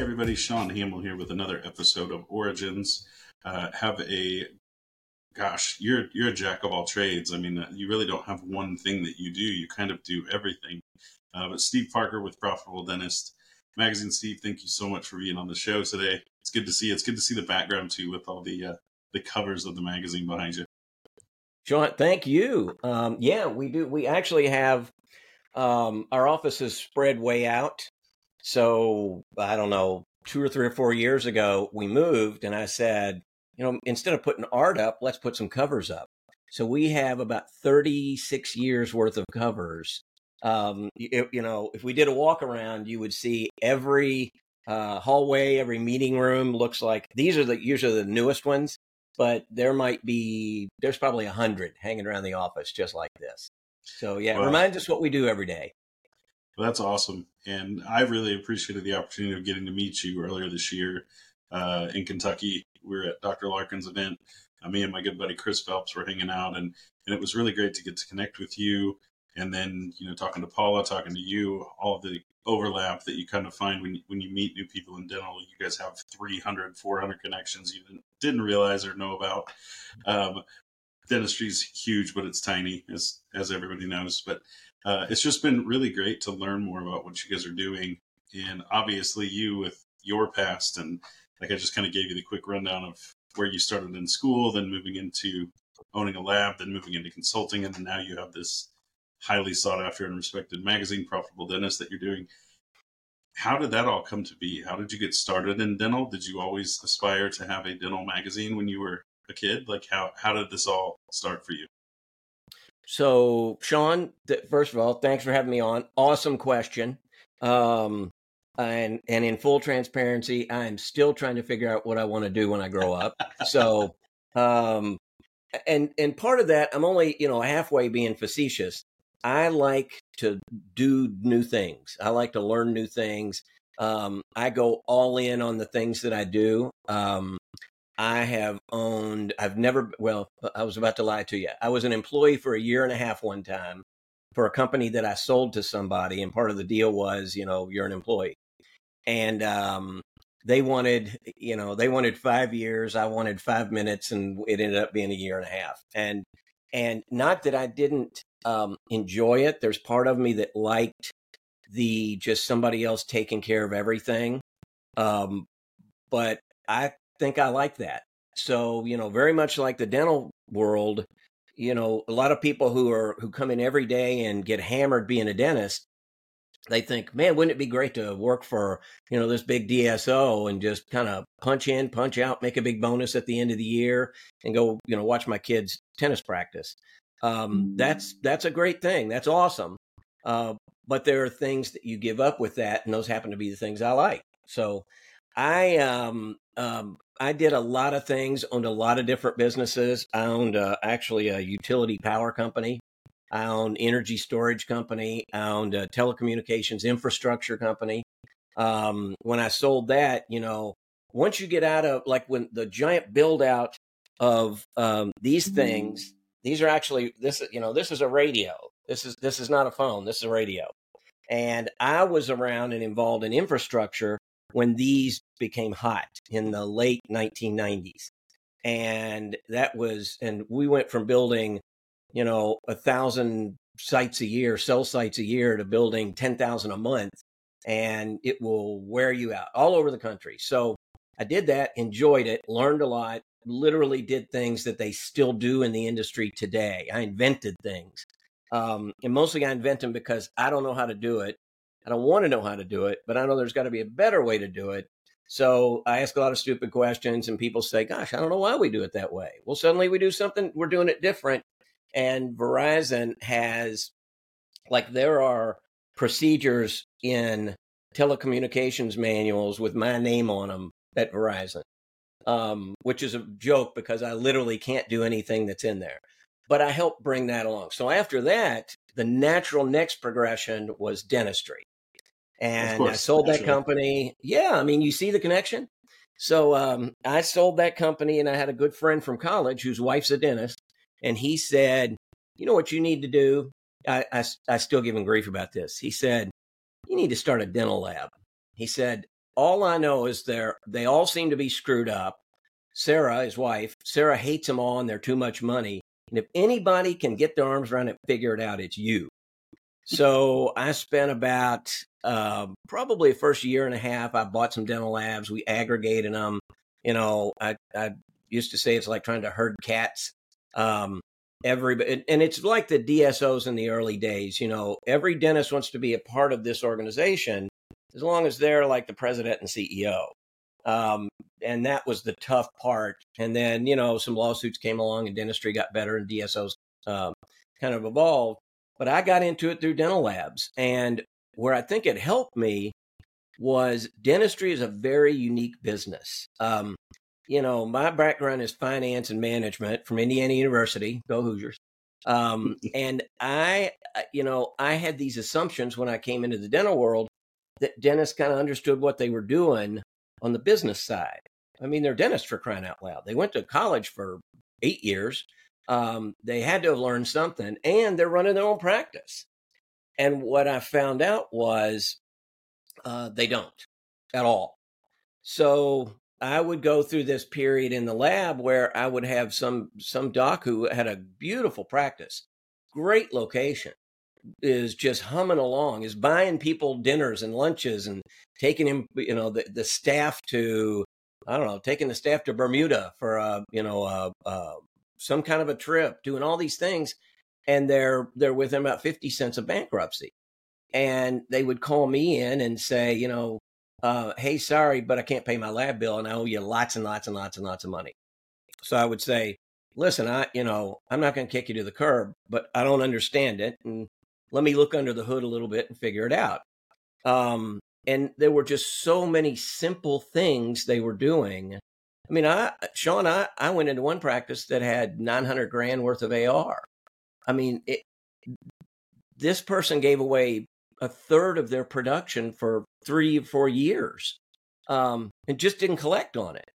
everybody. Sean Hamill here with another episode of Origins. Uh, have a gosh, you're you're a jack of all trades. I mean, uh, you really don't have one thing that you do. You kind of do everything. Uh, but Steve Parker with Profitable Dentist Magazine. Steve, thank you so much for being on the show today. It's good to see. It's good to see the background too, with all the uh, the covers of the magazine behind you. Sean, thank you. Um, yeah, we do. We actually have um, our office is spread way out. So I don't know, two or three or four years ago, we moved, and I said, you know, instead of putting art up, let's put some covers up. So we have about 36 years worth of covers. Um, you, you know, if we did a walk around, you would see every uh, hallway, every meeting room looks like these are the usually the newest ones, but there might be there's probably a hundred hanging around the office just like this. So yeah, well, remind us what we do every day. Well, that's awesome, and I really appreciated the opportunity of getting to meet you earlier this year uh, in Kentucky. We were at Dr. Larkin's event. Uh, me and my good buddy Chris Phelps were hanging out, and and it was really great to get to connect with you. And then you know, talking to Paula, talking to you, all the overlap that you kind of find when when you meet new people in dental. You guys have 300, 400 connections you didn't, realize or know about. Um, dentistry is huge, but it's tiny, as as everybody knows. But uh, it's just been really great to learn more about what you guys are doing, and obviously you with your past and like I just kind of gave you the quick rundown of where you started in school, then moving into owning a lab, then moving into consulting, and now you have this highly sought after and respected magazine, Profitable Dentist, that you're doing. How did that all come to be? How did you get started in dental? Did you always aspire to have a dental magazine when you were a kid? Like how how did this all start for you? So, Sean, th- first of all, thanks for having me on. Awesome question. Um, and and in full transparency, I'm still trying to figure out what I want to do when I grow up. so, um, and and part of that, I'm only you know halfway being facetious. I like to do new things. I like to learn new things. Um, I go all in on the things that I do. Um, I have owned, I've never, well, I was about to lie to you. I was an employee for a year and a half one time for a company that I sold to somebody. And part of the deal was, you know, you're an employee. And um, they wanted, you know, they wanted five years. I wanted five minutes, and it ended up being a year and a half. And, and not that I didn't um, enjoy it. There's part of me that liked the just somebody else taking care of everything. Um, but I think I like that. So, you know, very much like the dental world, you know, a lot of people who are who come in every day and get hammered being a dentist, they think, man, wouldn't it be great to work for, you know, this big DSO and just kind of punch in, punch out, make a big bonus at the end of the year and go, you know, watch my kids tennis practice. Um, that's mm. that's a great thing. That's awesome. Uh, but there are things that you give up with that, and those happen to be the things I like. So I um, um, I did a lot of things, owned a lot of different businesses. I owned uh, actually a utility power company. I owned energy storage company. I owned a telecommunications infrastructure company. Um, when I sold that, you know, once you get out of like when the giant build out of um, these things, these are actually this. You know, this is a radio. This is this is not a phone. This is a radio. And I was around and involved in infrastructure when these became hot in the late 1990s. And that was, and we went from building, you know, a thousand sites a year, cell sites a year to building 10,000 a month. And it will wear you out all over the country. So I did that, enjoyed it, learned a lot, literally did things that they still do in the industry today. I invented things. Um, and mostly I invent them because I don't know how to do it. I don't want to know how to do it, but I know there's got to be a better way to do it. So I ask a lot of stupid questions, and people say, Gosh, I don't know why we do it that way. Well, suddenly we do something, we're doing it different. And Verizon has, like, there are procedures in telecommunications manuals with my name on them at Verizon, um, which is a joke because I literally can't do anything that's in there. But I helped bring that along. So after that, the natural next progression was dentistry and I sold that company. Yeah, I mean, you see the connection. So um, I sold that company, and I had a good friend from college whose wife's a dentist, and he said, "You know what you need to do." I, I, I still give him grief about this. He said, "You need to start a dental lab." He said, all I know is they're they all seem to be screwed up. Sarah, his wife, Sarah hates them all and they're too much money. And if anybody can get their arms around it, figure it out, it's you. So I spent about uh, probably first year and a half. I bought some dental labs. We aggregated them. You know, I, I used to say it's like trying to herd cats. Um, every and it's like the DSOs in the early days. You know, every dentist wants to be a part of this organization as long as they're like the president and CEO. Um, and that was the tough part. And then you know some lawsuits came along, and dentistry got better, and DSOs um, kind of evolved. But I got into it through dental labs, and where I think it helped me was dentistry is a very unique business. Um, you know, my background is finance and management from Indiana University. Go Hoosiers. Um, and I, you know, I had these assumptions when I came into the dental world that dentists kind of understood what they were doing on the business side. I mean, they're dentists for crying out loud. They went to college for eight years. Um, they had to have learned something, and they're running their own practice. And what I found out was uh, they don't at all. So I would go through this period in the lab where I would have some some doc who had a beautiful practice, great location, is just humming along, is buying people dinners and lunches and taking him, you know, the, the staff to I don't know, taking the staff to Bermuda for a, you know, a, a, some kind of a trip, doing all these things, and they're they're within about fifty cents of bankruptcy, and they would call me in and say, you know, uh, hey, sorry, but I can't pay my lab bill and I owe you lots and lots and lots and lots of money. So I would say, listen, I, you know, I'm not going to kick you to the curb, but I don't understand it. And let me look under the hood a little bit and figure it out. Um, and there were just so many simple things they were doing. I mean, I, Sean, I, I went into one practice that had 900 grand worth of AR. I mean, it, this person gave away a third of their production for three or four years um, and just didn't collect on it.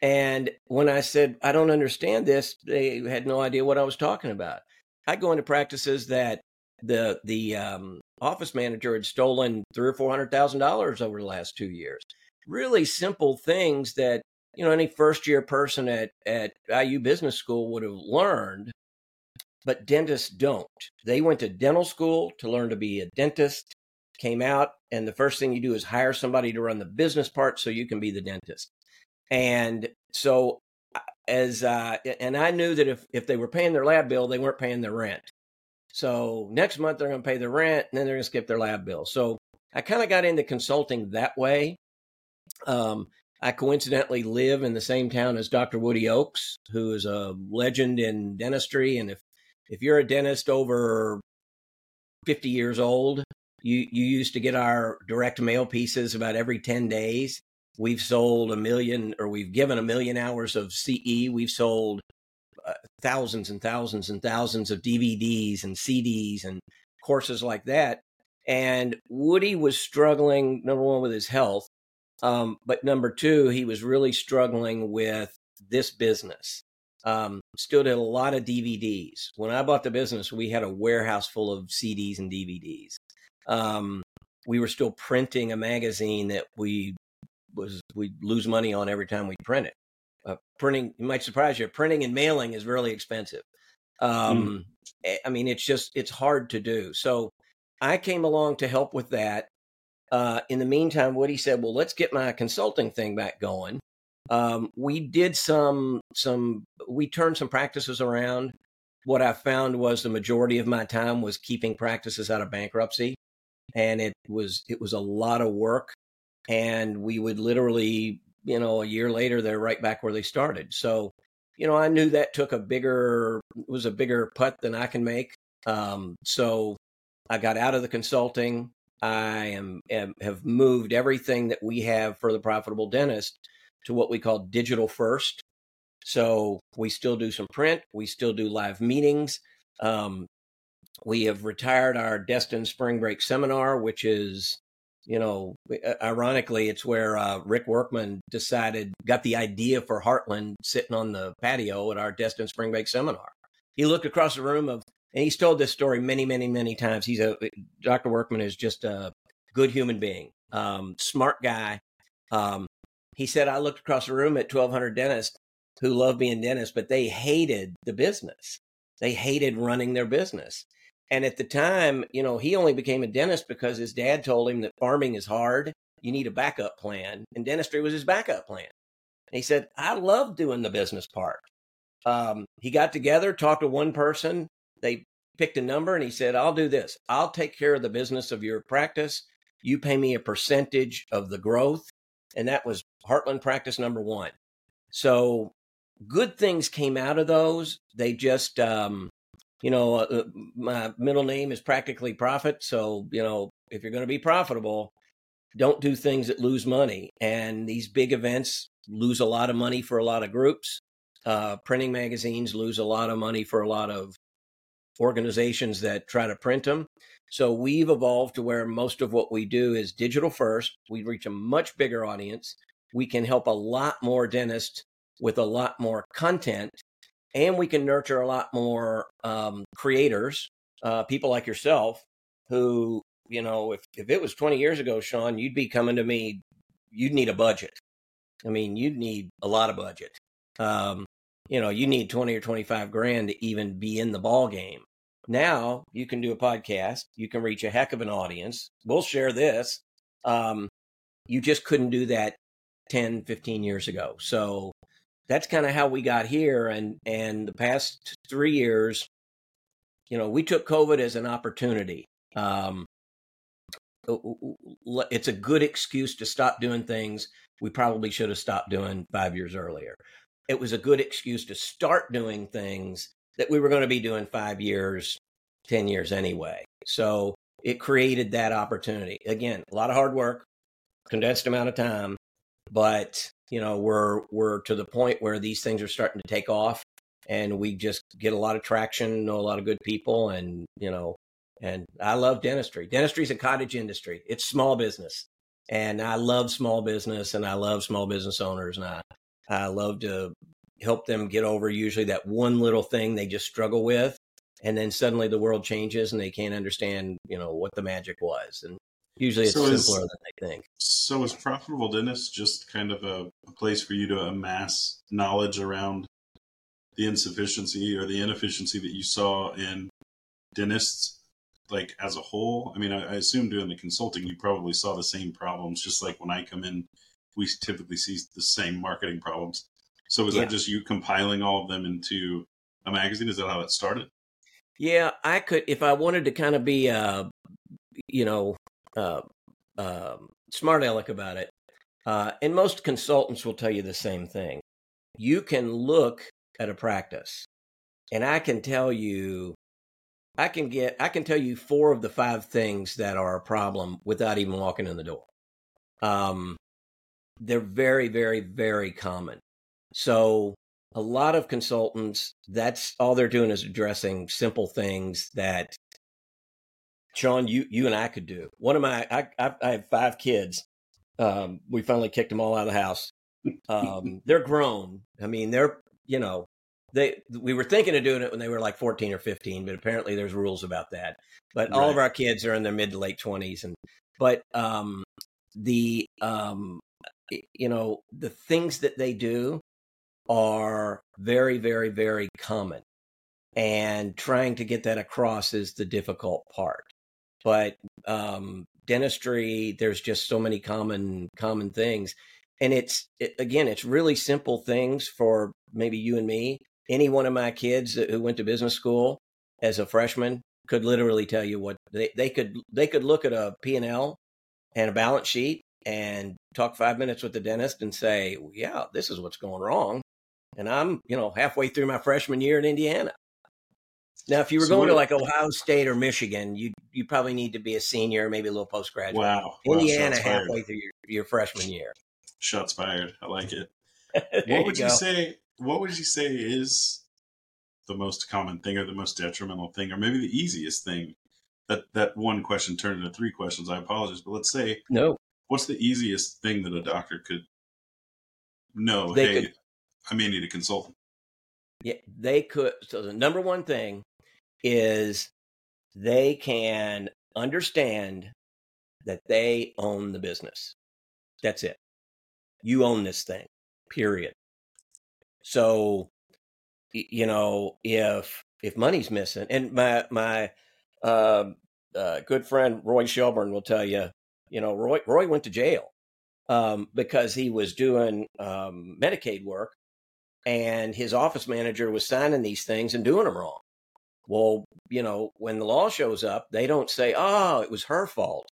And when I said, I don't understand this, they had no idea what I was talking about. I go into practices that the the um, office manager had stolen three or four hundred thousand dollars over the last two years. Really simple things that you know any first year person at at IU Business School would have learned but dentists don't. They went to dental school to learn to be a dentist, came out, and the first thing you do is hire somebody to run the business part so you can be the dentist. And so, uh, as uh, and I knew that if if they were paying their lab bill, they weren't paying their rent. So next month they're going to pay their rent, and then they're going to skip their lab bill. So I kind of got into consulting that way. Um, I coincidentally live in the same town as Dr. Woody Oakes, who is a legend in dentistry. And if if you're a dentist over 50 years old, you, you used to get our direct mail pieces about every 10 days. We've sold a million or we've given a million hours of CE. We've sold uh, thousands and thousands and thousands of DVDs and CDs and courses like that. And Woody was struggling, number one, with his health. Um, but number two, he was really struggling with this business um, still did a lot of DVDs. When I bought the business, we had a warehouse full of CDs and DVDs. Um, we were still printing a magazine that we was we lose money on every time we print it. Uh, printing it might surprise you. Printing and mailing is really expensive. Um, mm. I mean, it's just it's hard to do. So I came along to help with that. Uh, in the meantime, Woody said, "Well, let's get my consulting thing back going." Um, we did some some we turned some practices around. What I found was the majority of my time was keeping practices out of bankruptcy, and it was it was a lot of work. And we would literally, you know, a year later, they're right back where they started. So, you know, I knew that took a bigger was a bigger putt than I can make. Um, so I got out of the consulting. I am, am have moved everything that we have for the profitable dentist to what we call digital first. So we still do some print, we still do live meetings. Um, we have retired our Destin Spring Break seminar, which is, you know, ironically, it's where uh, Rick Workman decided, got the idea for Heartland sitting on the patio at our Destin Spring Break seminar. He looked across the room of, and he's told this story many, many, many times. He's a Dr. Workman is just a good human being, um, smart guy, Um, he said, I looked across the room at 1,200 dentists who love being dentists, but they hated the business. They hated running their business. And at the time, you know, he only became a dentist because his dad told him that farming is hard. You need a backup plan. And dentistry was his backup plan. And he said, I love doing the business part. Um, he got together, talked to one person. They picked a number and he said, I'll do this. I'll take care of the business of your practice. You pay me a percentage of the growth. And that was Heartland practice number one. So good things came out of those. They just, um, you know, uh, uh, my middle name is practically profit. So, you know, if you're going to be profitable, don't do things that lose money. And these big events lose a lot of money for a lot of groups. Uh, printing magazines lose a lot of money for a lot of organizations that try to print them. So we've evolved to where most of what we do is digital first. We reach a much bigger audience. We can help a lot more dentists with a lot more content and we can nurture a lot more um, creators, uh, people like yourself, who you know, if if it was 20 years ago, Sean, you'd be coming to me. You'd need a budget. I mean, you'd need a lot of budget. Um, you know, you need 20 or 25 grand to even be in the ball game. Now you can do a podcast. You can reach a heck of an audience. We'll share this. Um, you just couldn't do that 10, 15 years ago. So that's kind of how we got here. And and the past three years, you know, we took COVID as an opportunity. Um, it's a good excuse to stop doing things we probably should have stopped doing five years earlier. It was a good excuse to start doing things that we were going to be doing five years, 10 years anyway. So it created that opportunity. Again, a lot of hard work, condensed amount of time, but you know we're we're to the point where these things are starting to take off and we just get a lot of traction know a lot of good people and you know and i love dentistry dentistry is a cottage industry it's small business and i love small business and i love small business owners and i i love to help them get over usually that one little thing they just struggle with and then suddenly the world changes and they can't understand you know what the magic was and Usually it's so simpler is, than they think. So is profitable dentist just kind of a, a place for you to amass knowledge around the insufficiency or the inefficiency that you saw in dentists like as a whole i mean I, I, assume doing the consulting you probably saw the same problems just like when i come in we typically see the same marketing problems so is yeah. that just you compiling all of them into a magazine is that how it started yeah i could if i wanted to kind of be uh you know uh, uh, smart aleck about it. Uh, and most consultants will tell you the same thing. You can look at a practice, and I can tell you, I can get, I can tell you four of the five things that are a problem without even walking in the door. Um, they're very, very, very common. So a lot of consultants, that's all they're doing is addressing simple things that Sean, you you and I could do. One of my I I, I have five kids. Um, we finally kicked them all out of the house. Um, they're grown. I mean, they're you know they we were thinking of doing it when they were like 14 or 15 but apparently there's rules about that but right. all of our kids are in their mid to late 20s and but um the um you know the things that they do are very very very common. And trying to get that across is the difficult part. But um, dentistry there's just so many common common things. And it's it, again it's really simple things for maybe you and me. Any one of my kids who went to business school as a freshman could literally tell you what they, they could they could look at a p&l and a balance sheet and talk five minutes with the dentist and say yeah this is what's going wrong and i'm you know halfway through my freshman year in indiana now, if you were so going to like Ohio State or Michigan, you you probably need to be a senior, maybe a little postgraduate. Wow, Indiana wow, halfway through your, your freshman year. Shots fired. I like it. what would you, you say? What would you say is the most common thing, or the most detrimental thing, or maybe the easiest thing? That that one question turned into three questions. I apologize, but let's say no. What's the easiest thing that a doctor could know? They hey, could, I may need a consultant. Yeah, they could. So the number one thing is they can understand that they own the business. That's it. You own this thing, period. So, you know, if if money's missing, and my my uh, uh, good friend Roy Shelburne will tell you, you know, Roy Roy went to jail um, because he was doing um, Medicaid work, and his office manager was signing these things and doing them wrong. Well, you know, when the law shows up, they don't say, "Oh, it was her fault."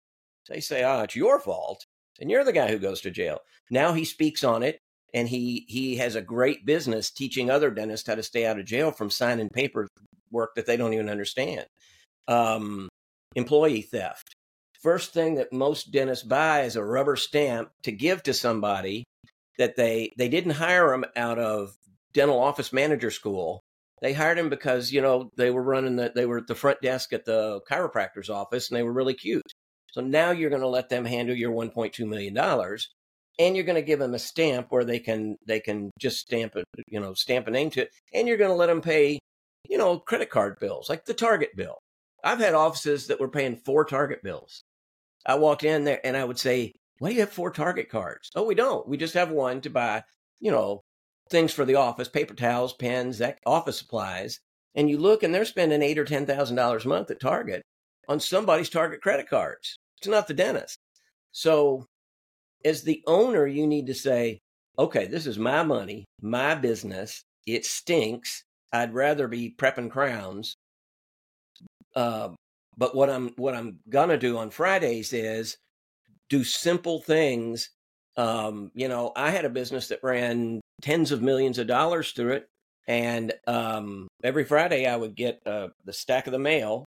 They say, "Oh, it's your fault," and you're the guy who goes to jail. Now he speaks on it, and he he has a great business teaching other dentists how to stay out of jail from signing paperwork that they don't even understand. Um, employee theft. First thing that most dentists buy is a rubber stamp to give to somebody that they they didn't hire them out of dental office manager school. They hired him because you know they were running the they were at the front desk at the chiropractor's office and they were really cute. So now you're going to let them handle your 1.2 million dollars, and you're going to give them a stamp where they can they can just stamp it you know stamp a name to it, and you're going to let them pay you know credit card bills like the Target bill. I've had offices that were paying four Target bills. I walked in there and I would say, "Why do you have four Target cards?" Oh, we don't. We just have one to buy you know things for the office, paper towels, pens, office supplies. And you look and they're spending eight or ten thousand dollars a month at Target on somebody's Target credit cards. It's not the dentist. So as the owner, you need to say, okay, this is my money, my business. It stinks. I'd rather be prepping crowns. Uh, but what I'm what I'm gonna do on Fridays is do simple things um, you know, I had a business that ran tens of millions of dollars through it. And um, every Friday, I would get uh, the stack of the mail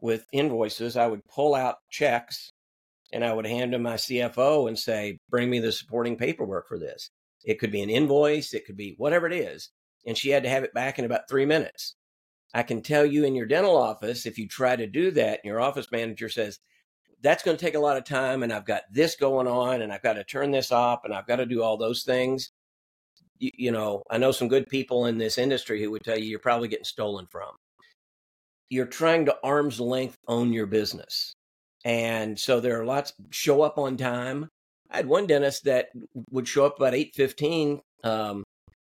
with invoices. I would pull out checks and I would hand to my CFO and say, Bring me the supporting paperwork for this. It could be an invoice, it could be whatever it is. And she had to have it back in about three minutes. I can tell you in your dental office, if you try to do that, and your office manager says, that's going to take a lot of time and I've got this going on and I've got to turn this off and I've got to do all those things. You, you, know, I know some good people in this industry who would tell you you're probably getting stolen from. You're trying to arm's length own your business. And so there are lots show up on time. I had one dentist that would show up about 8:15 um,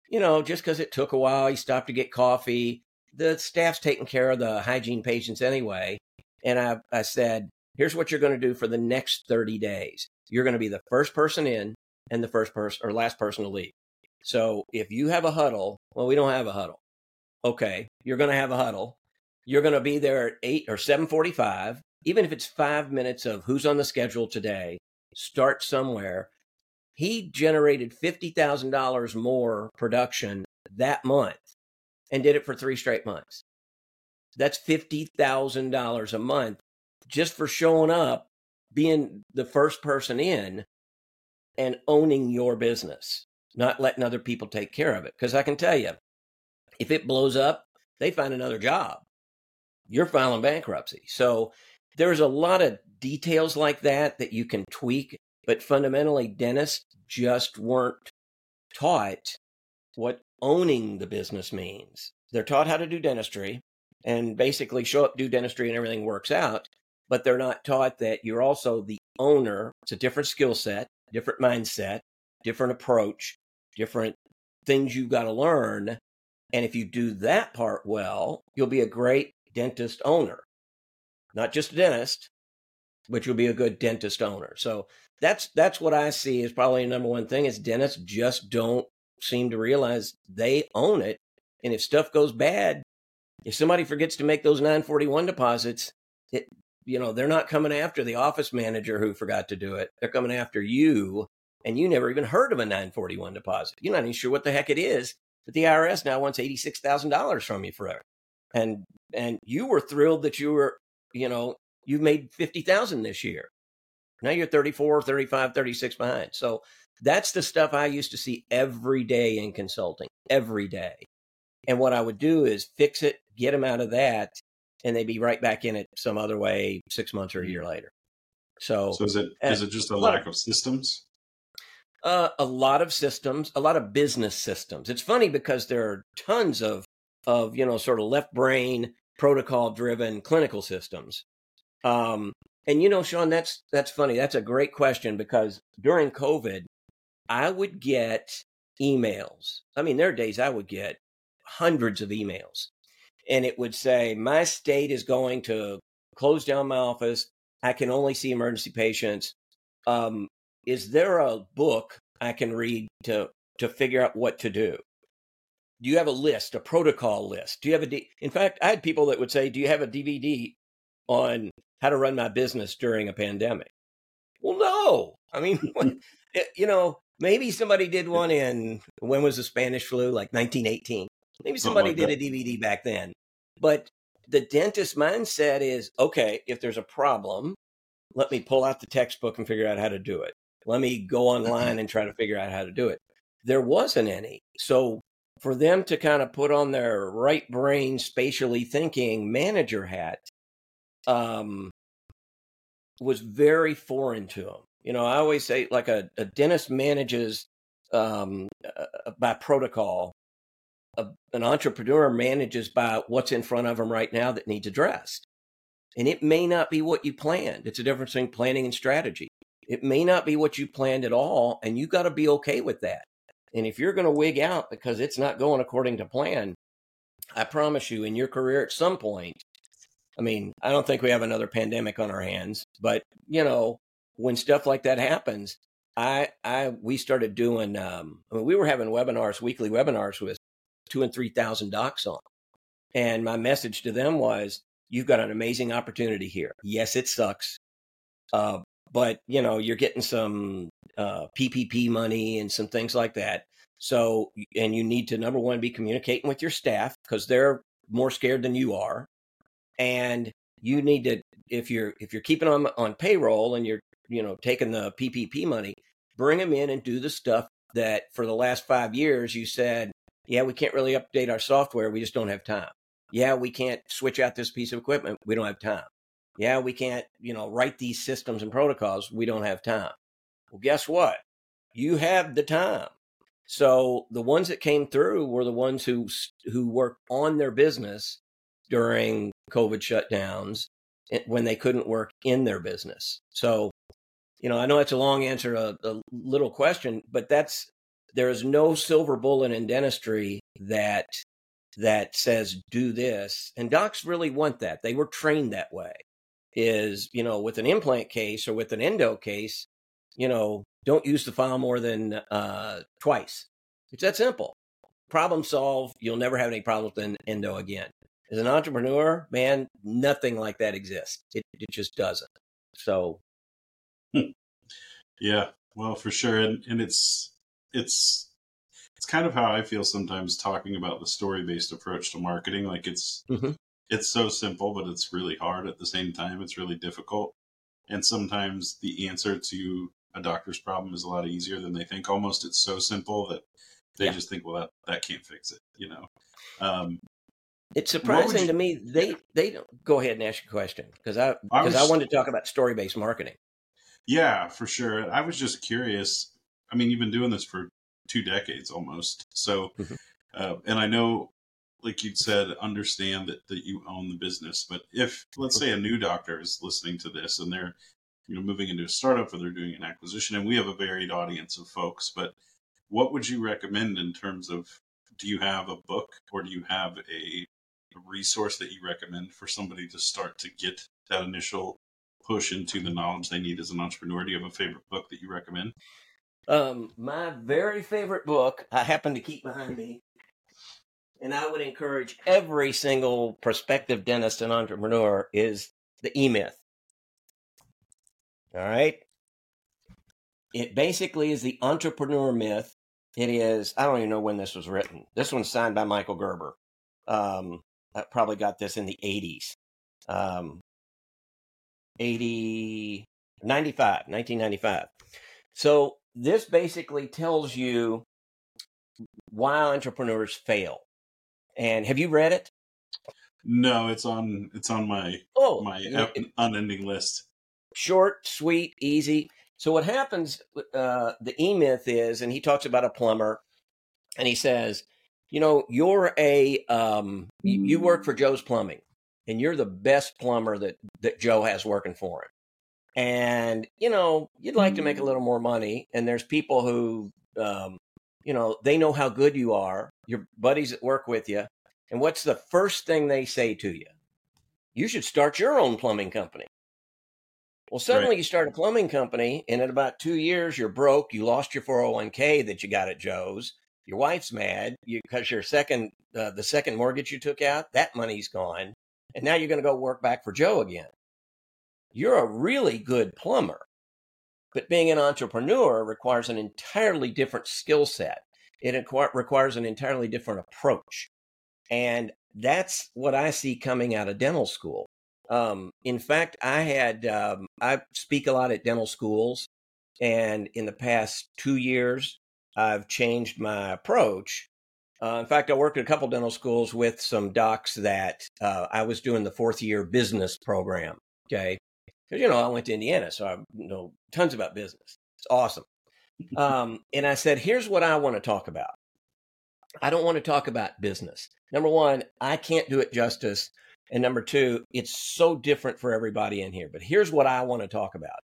you know, just cuz it took a while, he stopped to get coffee. The staff's taking care of the hygiene patients anyway. And I I said, here's what you're going to do for the next 30 days. You're going to be the first person in and the first person or last person to leave. So if you have a huddle, well, we don't have a huddle. Okay, you're going to have a huddle. You're going to be there at eight or seven forty-five. Even if it's five minutes of who's on the schedule today, start somewhere. He generated fifty thousand dollars more production that month, and did it for three straight months. That's fifty thousand dollars a month just for showing up, being the first person in and owning your business, not letting other people take care of it. Because I can tell you, if it blows up, they find another job. You're filing bankruptcy. So there's a lot of details like that that you can tweak, but fundamentally, dentists just weren't taught what owning the business means. They're taught how to do dentistry and basically show up, do dentistry, and everything works out but they're not taught that you're also the owner. It's a different skill set, different mindset, different approach, different things you've got to learn. And if you do that part well, you'll be a great dentist owner. Not just a dentist, but you'll be a good dentist owner. So that's that's what I see is probably the number one thing is dentists just don't seem to realize they own it. And if stuff goes bad, if somebody forgets to make those 941 deposits, it, you know, they're not coming after the office manager who forgot to do it. They're coming after you, and you never even heard of a 941 deposit. You're not even sure what the heck it is, but the IRS now wants $86,000 from you forever. And and you were thrilled that you were, you know, you made 50,000 this year. Now you're 34, 35, 36 behind. So that's the stuff I used to see every day in consulting, every day. And what I would do is fix it, get them out of that, and they'd be right back in it some other way six months or a mm. year later. So, so is it is it just a lack of systems? Uh, a lot of systems, a lot of business systems. It's funny because there are tons of of you know sort of left brain protocol driven clinical systems. Um, and you know, Sean, that's that's funny. That's a great question because during COVID, I would get emails. I mean, there are days I would get hundreds of emails, and it would say, My state is going to close down my office. I can only see emergency patients. Um, is there a book I can read to to figure out what to do? Do you have a list, a protocol list? Do you have a? D- In fact, I had people that would say, "Do you have a DVD on how to run my business during a pandemic?" Well, no. I mean, eh, you know, maybe somebody did one in when was the Spanish flu, like 1918. Maybe somebody did a DVD back then. But the dentist mindset is okay, if there's a problem, let me pull out the textbook and figure out how to do it. Let me go online and try to figure out how to do it. There wasn't any. So for them to kind of put on their right brain, spatially thinking manager hat, um, was very foreign to them. You know, I always say like a, a dentist manages um, uh, by protocol. A, an entrepreneur manages by what's in front of them right now that needs addressed. And it may not be what you planned. It's a difference between planning and strategy. It may not be what you planned at all, and you got to be okay with that. And if you're going to wig out because it's not going according to plan, I promise you, in your career at some point, I mean, I don't think we have another pandemic on our hands, but you know, when stuff like that happens, I, I, we started doing. Um, I mean, we were having webinars, weekly webinars with two and three thousand docs on, and my message to them was, "You've got an amazing opportunity here. Yes, it sucks, uh, but you know, you're getting some uh, PPP money and some things like that. So, and you need to number one be communicating with your staff because they're more scared than you are, and you need to if you're if you're keeping them on payroll and you're you know taking the PPP money, bring them in and do the stuff that for the last five years you said, yeah, we can't really update our software, we just don't have time. Yeah, we can't switch out this piece of equipment, we don't have time. Yeah, we can't, you know, write these systems and protocols, we don't have time. Well, guess what? You have the time. So the ones that came through were the ones who who worked on their business during COVID shutdowns eh, when they couldn't work in their business. So, you know, I know that's a long answer, a, a little question, but that's there is no silver bullet in dentistry that that says do this, and docs really want that. They were trained that way. Is you know, with an implant case or with an endo case, you know, don't use the file more than uh, twice. It's that simple. Problem solved. You'll never have any problems with an endo again. As an entrepreneur, man, nothing like that exists. It, it just doesn't. So, hmm. yeah, well, for sure, and and it's it's it's kind of how I feel sometimes talking about the story based approach to marketing. Like it's mm-hmm. It's so simple, but it's really hard at the same time. It's really difficult, and sometimes the answer to a doctor's problem is a lot easier than they think. Almost, it's so simple that they yeah. just think, well, that that can't fix it, you know. Um, it's surprising you, to me they they don't go ahead and ask a question because I because I, I wanted to talk about story based marketing. Yeah, for sure. I was just curious. I mean, you've been doing this for two decades almost, so mm-hmm. uh, and I know, like you'd said, understand that that you own the business. But if let's say a new doctor is listening to this and they're you know moving into a startup or they're doing an acquisition and we have a varied audience of folks but what would you recommend in terms of do you have a book or do you have a, a resource that you recommend for somebody to start to get that initial push into the knowledge they need as an entrepreneur do you have a favorite book that you recommend um, my very favorite book i happen to keep behind me and i would encourage every single prospective dentist and entrepreneur is the e-myth all right. It basically is the entrepreneur myth. It is, I don't even know when this was written. This one's signed by Michael Gerber. Um, I probably got this in the 80s. Um, 80, 95, 1995. So this basically tells you why entrepreneurs fail. And have you read it? No, it's on it's on my oh my it, unending list short, sweet, easy. So what happens? Uh, the E myth is, and he talks about a plumber, and he says, you know, you're a um, you, you work for Joe's Plumbing, and you're the best plumber that that Joe has working for him. and you know you'd like to make a little more money and there's people who um, you know they know how good you are your buddies that work with you and what's the first thing they say to you you should start your own plumbing company well suddenly right. you start a plumbing company and in about two years you're broke you lost your 401k that you got at joe's your wife's mad because your second uh, the second mortgage you took out that money's gone and now you're going to go work back for joe again you're a really good plumber. But being an entrepreneur requires an entirely different skill set. It requires an entirely different approach. And that's what I see coming out of dental school. Um, in fact, I had, um, I speak a lot at dental schools. And in the past two years, I've changed my approach. Uh, in fact, I worked at a couple dental schools with some docs that uh, I was doing the fourth year business program. Okay because you know I went to Indiana, so I know tons about business. It's awesome. Um, and I said, here's what I want to talk about. I don't want to talk about business. Number one, I can't do it justice. And number two, it's so different for everybody in here. But here's what I want to talk about.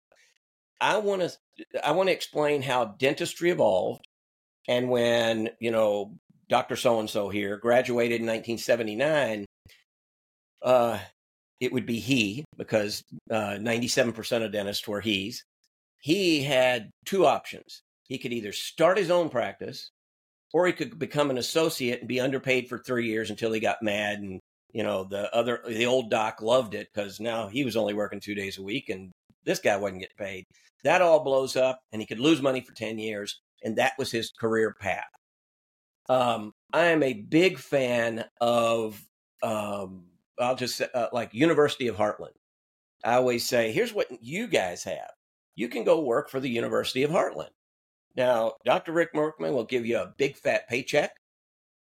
I want to I want to explain how dentistry evolved and when, you know, Dr. So and so here graduated in 1979, uh, it would be he because uh, 97% of dentists were he's. He had two options. He could either start his own practice or he could become an associate and be underpaid for three years until he got mad. And, you know, the other, the old doc loved it because now he was only working two days a week and this guy wasn't getting paid. That all blows up and he could lose money for 10 years. And that was his career path. Um, I am a big fan of um, I'll just say, uh, like University of Heartland. I always say, here's what you guys have. You can go work for the University of Heartland. Now, Dr. Rick Workman will give you a big fat paycheck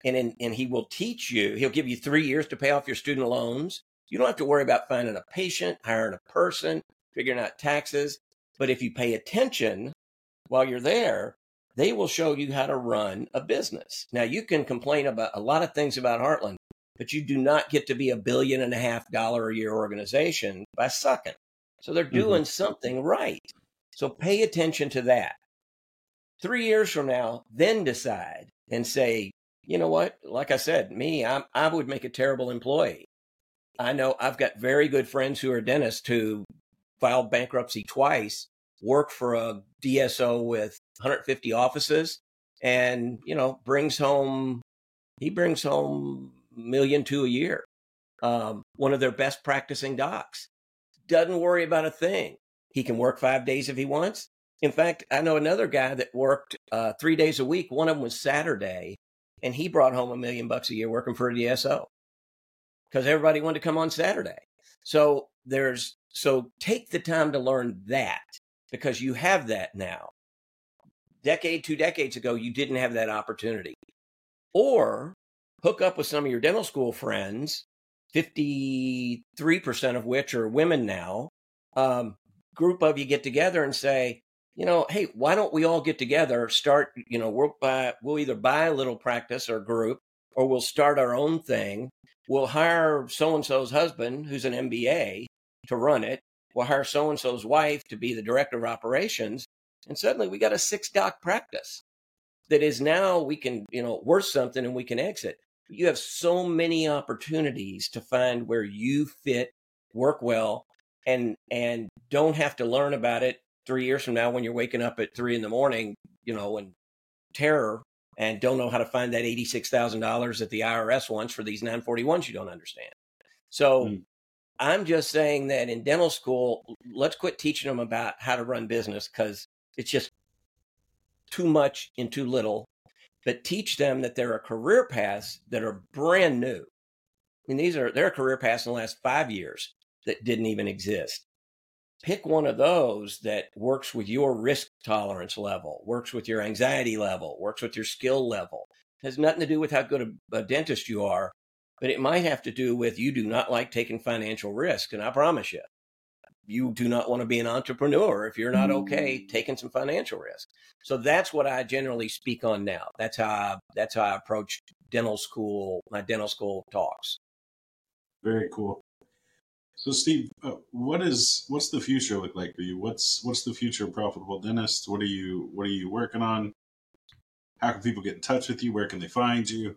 and, in, and he will teach you, he'll give you three years to pay off your student loans. You don't have to worry about finding a patient, hiring a person, figuring out taxes. But if you pay attention while you're there, they will show you how to run a business. Now, you can complain about a lot of things about Heartland, but you do not get to be a billion and a half dollar a year organization by sucking. So they're mm-hmm. doing mm-hmm. something right. So pay attention to that. Three years from now, then decide and say, you know what? Like I said, me, I'm, I would make a terrible employee. I know I've got very good friends who are dentists who filed bankruptcy twice, work for a DSO with 150 offices, and you know brings home he brings home million two a year. Um, one of their best practicing docs doesn't worry about a thing. He can work five days if he wants. In fact, I know another guy that worked uh, three days a week. One of them was Saturday, and he brought home a million bucks a year working for a DSO because everybody wanted to come on Saturday. So there's so take the time to learn that because you have that now. Decade, two decades ago, you didn't have that opportunity. Or hook up with some of your dental school friends, 53% of which are women now. Um, group of you get together and say, you know, hey, why don't we all get together, start, you know, we'll buy, we'll either buy a little practice or group, or we'll start our own thing. We'll hire so and so's husband, who's an MBA, to run it. We'll hire so and so's wife to be the director of operations. And suddenly we got a six doc practice that is now we can, you know, worth something and we can exit you have so many opportunities to find where you fit, work well, and and don't have to learn about it three years from now when you're waking up at three in the morning, you know, in terror and don't know how to find that eighty-six thousand dollars that the IRS wants for these 941s you don't understand. So mm. I'm just saying that in dental school, let's quit teaching them about how to run business because it's just too much and too little but teach them that there are career paths that are brand new. I mean, these are there are career paths in the last five years that didn't even exist. Pick one of those that works with your risk tolerance level, works with your anxiety level, works with your skill level. It has nothing to do with how good a, a dentist you are, but it might have to do with you do not like taking financial risk. And I promise you, you do not want to be an entrepreneur if you're not okay mm. taking some financial risk. So that's what I generally speak on now. That's how I, that's how I approach dental school, my dental school talks. Very cool. So, Steve, uh, what is what's the future look like for you? What's what's the future of profitable dentist? What are you what are you working on? How can people get in touch with you? Where can they find you?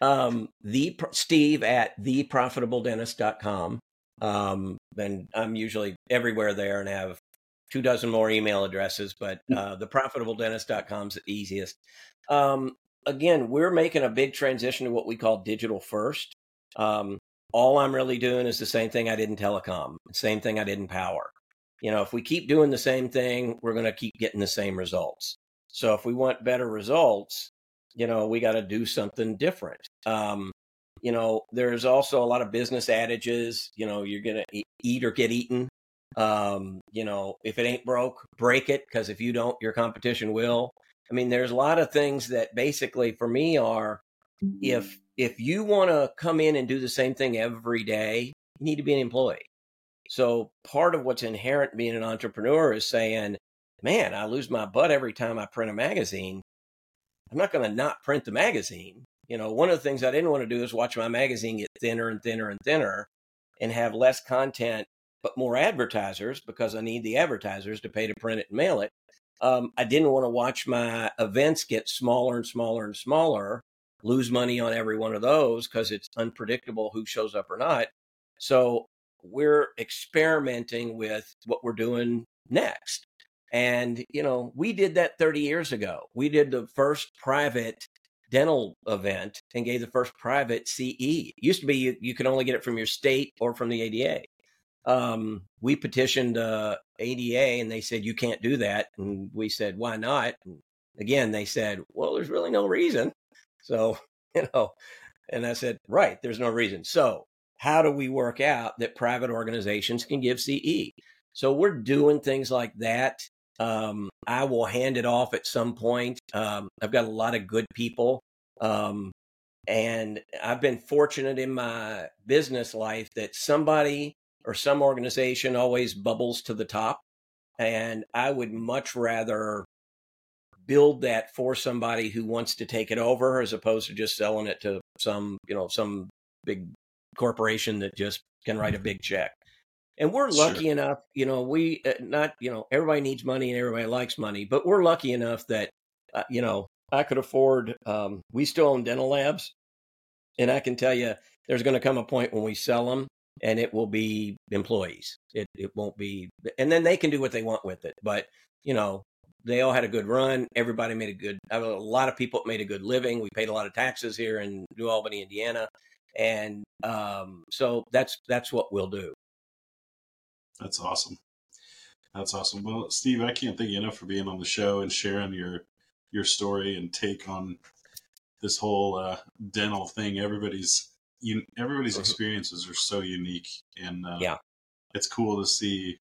Um, the Steve at theprofitabledentist.com. Um, and I'm usually everywhere there and have two dozen more email addresses, but mm. uh, the profitabledentist.com is the easiest. Um, again, we're making a big transition to what we call digital first. Um, all I'm really doing is the same thing I did in telecom, same thing I did in power. You know, if we keep doing the same thing, we're going to keep getting the same results. So if we want better results, you know, we got to do something different. Um, you know, there's also a lot of business adages. You know, you're going to eat or get eaten. Um, you know, if it ain't broke, break it, because if you don't, your competition will. I mean, there's a lot of things that basically for me are if if you want to come in and do the same thing every day, you need to be an employee. So part of what's inherent being an entrepreneur is saying, man, I lose my butt every time I print a magazine. I'm not going to not print the magazine. You know, one of the things I didn't want to do is watch my magazine get thinner and thinner and thinner and have less content, but more advertisers because I need the advertisers to pay to print it and mail it. Um, I didn't want to watch my events get smaller and smaller and smaller lose money on every one of those because it's unpredictable who shows up or not. So we're experimenting with what we're doing next. And, you know, we did that 30 years ago. We did the first private dental event and gave the first private CE. It used to be you, you could only get it from your state or from the ADA. Um, we petitioned uh, ADA and they said, you can't do that. And we said, why not? And again, they said, well, there's really no reason. So, you know, and I said, right, there's no reason. So, how do we work out that private organizations can give CE? So, we're doing things like that. Um, I will hand it off at some point. Um, I've got a lot of good people. Um, and I've been fortunate in my business life that somebody or some organization always bubbles to the top. And I would much rather build that for somebody who wants to take it over as opposed to just selling it to some, you know, some big corporation that just can write a big check. And we're lucky sure. enough, you know, we uh, not, you know, everybody needs money and everybody likes money, but we're lucky enough that, uh, you know, I could afford, um, we still own dental labs. And I can tell you, there's going to come a point when we sell them and it will be employees. It, it won't be, and then they can do what they want with it. But, you know, they all had a good run. Everybody made a good. A lot of people made a good living. We paid a lot of taxes here in New Albany, Indiana, and um, so that's that's what we'll do. That's awesome. That's awesome. Well, Steve, I can't thank you enough for being on the show and sharing your your story and take on this whole uh, dental thing. Everybody's you, everybody's mm-hmm. experiences are so unique, and uh, yeah, it's cool to see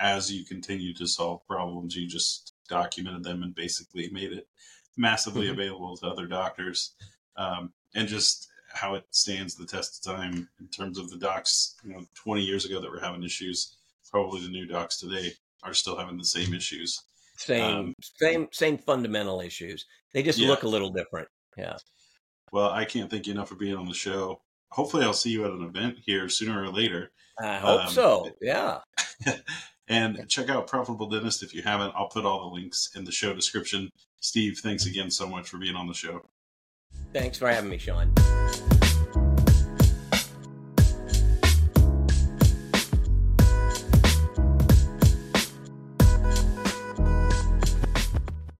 as you continue to solve problems. You just documented them and basically made it massively mm-hmm. available to other doctors. Um, and just how it stands the test of time in terms of the docs, you know, 20 years ago that were having issues, probably the new docs today are still having the same issues. Same, um, same, same fundamental issues. They just yeah. look a little different. Yeah. Well, I can't thank you enough for being on the show. Hopefully, I'll see you at an event here sooner or later. I hope um, so. Yeah. And check out Profitable Dentist if you haven't. I'll put all the links in the show description. Steve, thanks again so much for being on the show. Thanks for having me, Sean.